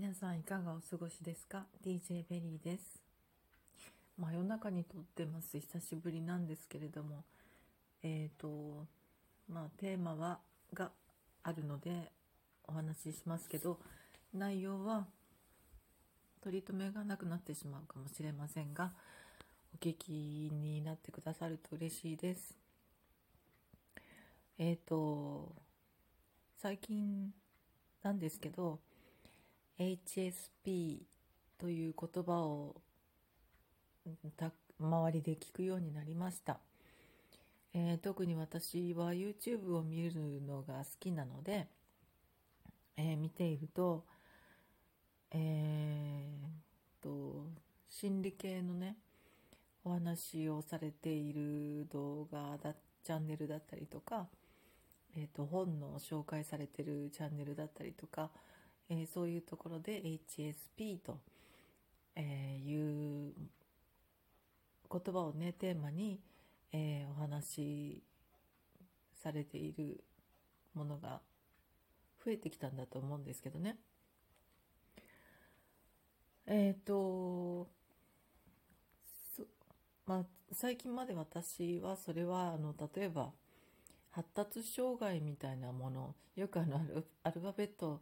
皆さんいかがお過ごしですか ?DJ ベリーです。真夜中に撮ってます。久しぶりなんですけれども、えっ、と、まあテーマは、があるのでお話ししますけど、内容は取り留めがなくなってしまうかもしれませんが、お聞きになってくださると嬉しいです。えっ、と、最近なんですけど、HSP という言葉をた周りで聞くようになりました、えー特に私は YouTube を見るのが好きなので、えー見ているとえーと心理系のねお話をされている動画だチャンネルだったりとか、えー、と本の紹介されてるチャンネルだったりとか、えーそういうところで HSP と、えいう言葉をねテーマに、えーお話しされているものが増えてきたんだと思うんですけどね。えっ、とまあ最近まで私はそれはあの例えば発達障害みたいなものよくあのアルファベット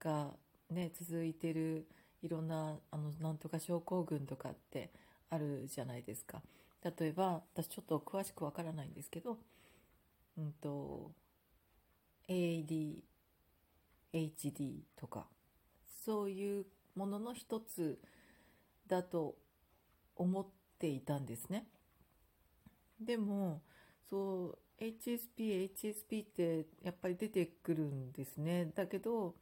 がね続いてるいろんなあのなんとか症候群とかってあるじゃないですか例えば私ちょっと詳しくわからないんですけどうんと ADHD とかそういうものの一つだと思っていたんですねでもそう HSP、HSP ってやっぱり出てくるんですね。だけど、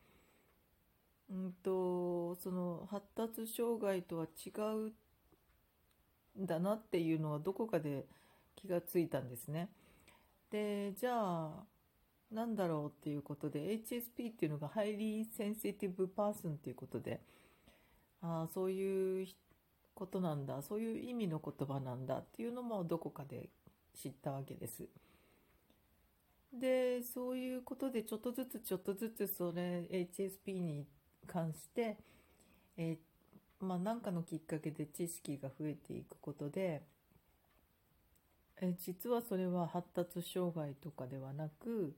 うんと、その発達障害とは違うんだなっていうのはどこかで気がついたんですね。で、じゃあ、なんだろうっていうことで、HSP っていうのが Highly Sensitive Person っていうことで、ああ、そういうことなんだ、そういう意味の言葉なんだっていうのもどこかで知ったわけです。でそういうことでちょっとずつちょっとずつそれ HSP に関して、えーまあ、何かのきっかけで知識が増えていくことで、え実はそれは発達障害とかではなく、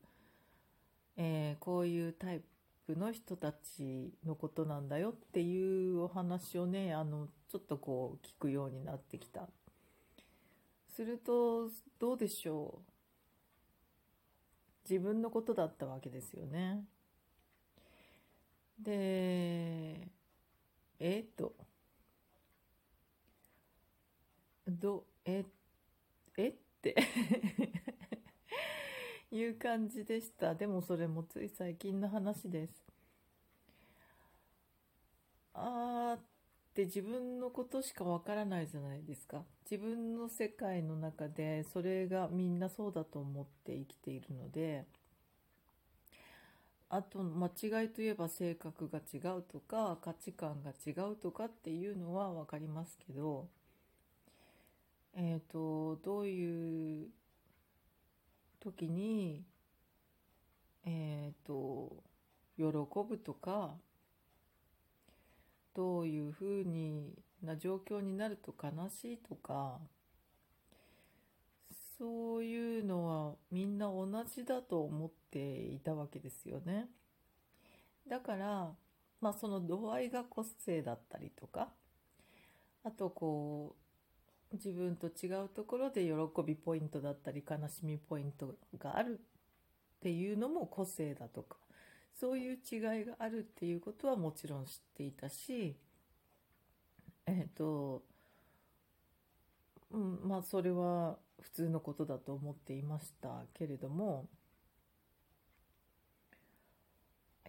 えーこういうタイプの人たちのことなんだよっていうお話をねあのちょっとこう聞くようになってきた。するとどうでしょう自分のことだったわけですよね。で、えっと、ど、え、えって いう感じでした。でもそれもつい最近の話です。あーって自分のことしかわからないじゃないですか。自分の世界の中でそれがみんなそうだと思って生きているので、あと間違いといえば性格が違うとか価値観が違うとかっていうのは分かりますけどえっ、とどういう時にえっ、と喜ぶとかどういうふうにな状況になると悲しいとかそういうのはみんな同じだと思っていたわけですよね。だから、まあその度合いが個性だったりとか、あとこう、自分と違うところで喜びポイントだったり悲しみポイントがあるっていうのも個性だとか、そういう違いがあるっていうことはもちろん知っていたし、えっ、と、うん、まあそれは普通のことだと思っていましたけれども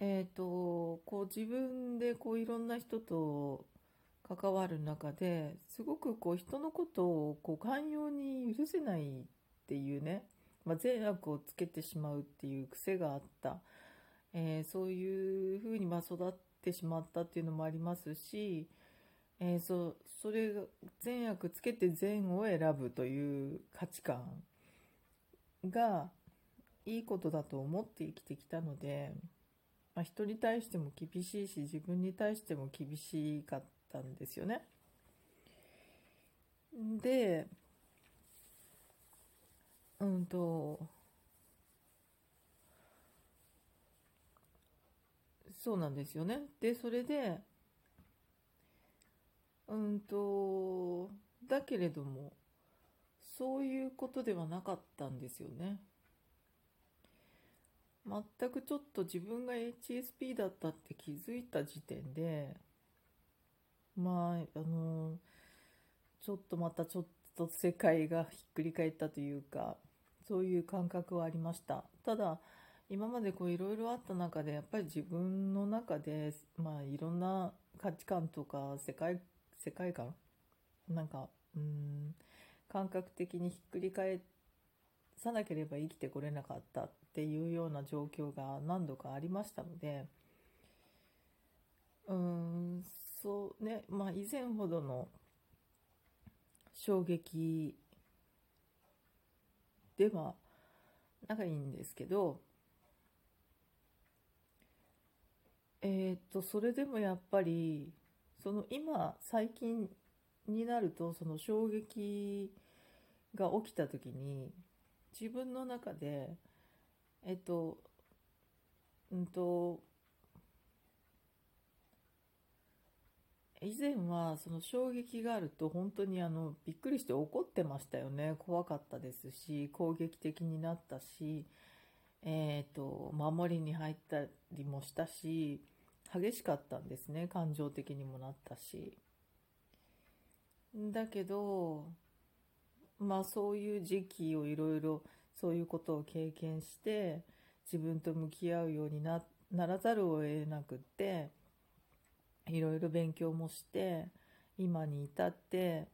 えっ、とこう自分でこういろんな人と関わる中ですごくこう人のことをこう寛容に許せないっていうね、まあ、善悪をつけてしまうっていう癖があった、えーそういうふうにま育ってしまったっていうのもありますしえーそうそれ善悪つけて善を選ぶという価値観がいいことだと思って生きてきたのでまあ、人に対しても厳しいし自分に対しても厳しかったんですよね。でうんとそうなんですよね。でそれでうんとだけれどもそういうことではなかったんですよね。全くちょっと自分が HSP だったって気づいた時点でまああのちょっとまたちょっと世界がひっくり返ったというかそういう感覚はありましたただ今までこういろいろあった中でやっぱり自分の中でまあいろんな価値観とか世界世界観？なんかうん感覚的にひっくり返さなければ生きてこれなかったっていうような状況が何度かありましたのでうんそうねまあ以前ほどの衝撃ではないんですけどえっ、とそれでもやっぱりその今最近になるとその衝撃が起きた時に自分の中でえっとうんと以前はその衝撃があると本当にあのびっくりして怒ってましたよね。怖かったですし攻撃的になったし、えーと、守りに入ったりもしたし激しかったんですね感情的にもなったし。だけどまあそういう時期をいろいろそういうことを経験して自分と向き合うようにならざるを得なくっていろいろ勉強もして今に至って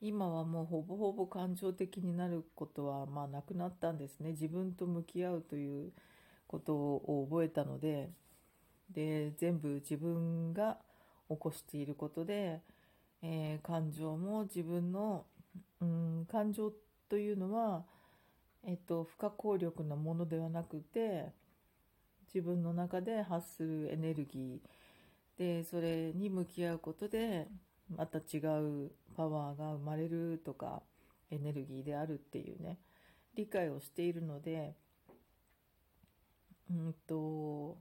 今はもうほぼほぼ感情的になることはまあなくなったんですね。自分と向き合うということを覚えたのでで全部自分が起こしていることで、えー、感情も自分の、うん、感情というのは、えっと、不可抗力なものではなくて自分の中で発するエネルギーでそれに向き合うことでまた違うパワーが生まれるとかエネルギーであるっていうね理解をしているのでうんと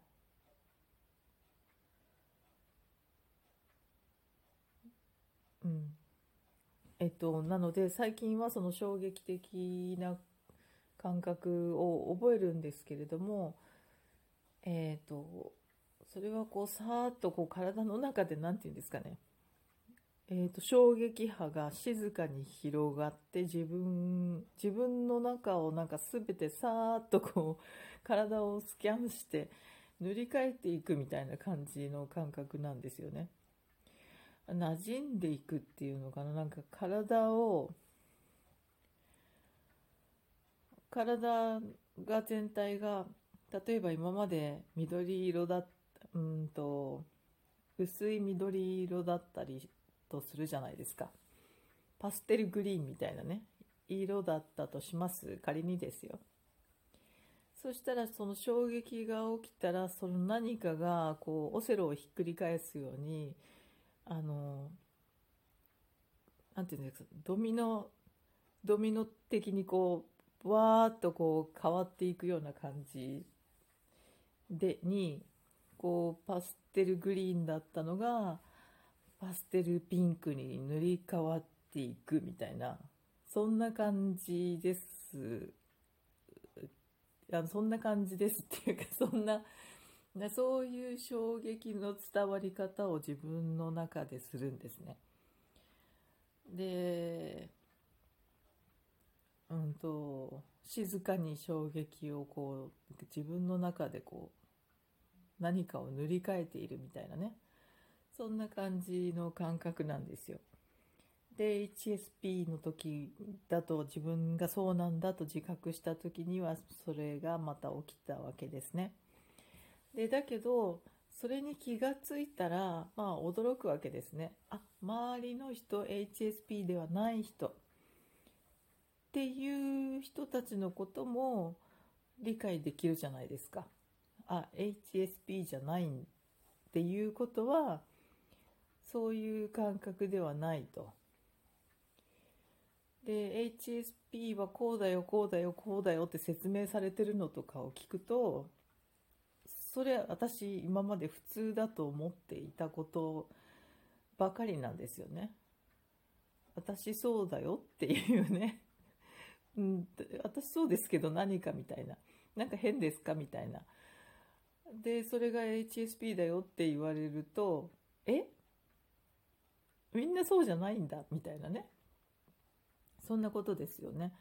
うんえっとなので最近はその衝撃的な感覚を覚えるんですけれどもえっとそれはこうさーっとこう体の中で何て言うんですかねえーと、衝撃波が静かに広がって自分自分の中をなんか全てさーっとこう体をスキャンして塗り替えていくみたいな感じの感覚なんですよね。馴染んでいくっていうのかな？なんか体を体が全体が例えば今まで緑色だうんと薄い緑色だったりとするじゃないですか。パステルグリーンみたいなね。色だったとします？仮にですよ。そしたらその衝撃が起きたらその何かがこうオセロをひっくり返すようにあの何て言うんですかドミノドミノ的にこうわーっとこう変わっていくような感じでにこうパステルグリーンだったのがパステルピンクに塗り替わっていくみたいなそんな感じです。あのそんな感じですっていうかそんなでそういう衝撃の伝わり方を自分の中でするんですね。でうんと静かに衝撃をこう自分の中でこう何かを塗り替えているみたいなねそんな感じの感覚なんですよ。で HSP の時だと自分がそうなんだと自覚した時にはそれがまた起きたわけですね。でだけどそれに気がついたらまあ驚くわけですね。あ周りの人 HSP ではない人っていう人たちのことも理解できるじゃないですか。あ HSP じゃないっていうことはそういう感覚ではないと。で HSP はこうだよこうだよこうだよって説明されてるのとかを聞くとそれ私今まで普通だと思っていたことばかりなんですよね。私そうだよっていうね、うん、私そうですけど何かみたいな。なんか変ですかみたいな。でそれが HSP だよって言われるとえ？みんなそうじゃないんだみたいなね。そんなことですよね。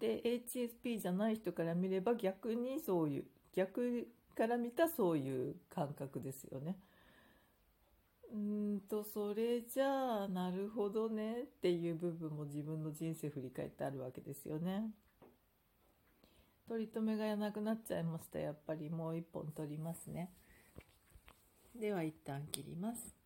で HSP じゃない人から見れば逆にそういう逆から見たそういう感覚ですよね。うんとそれじゃあなるほどねっていう部分も自分の人生振り返ってあるわけですよね。取り留めがなくなっちゃいましたやっぱりもう一本取りますね。では一旦切ります。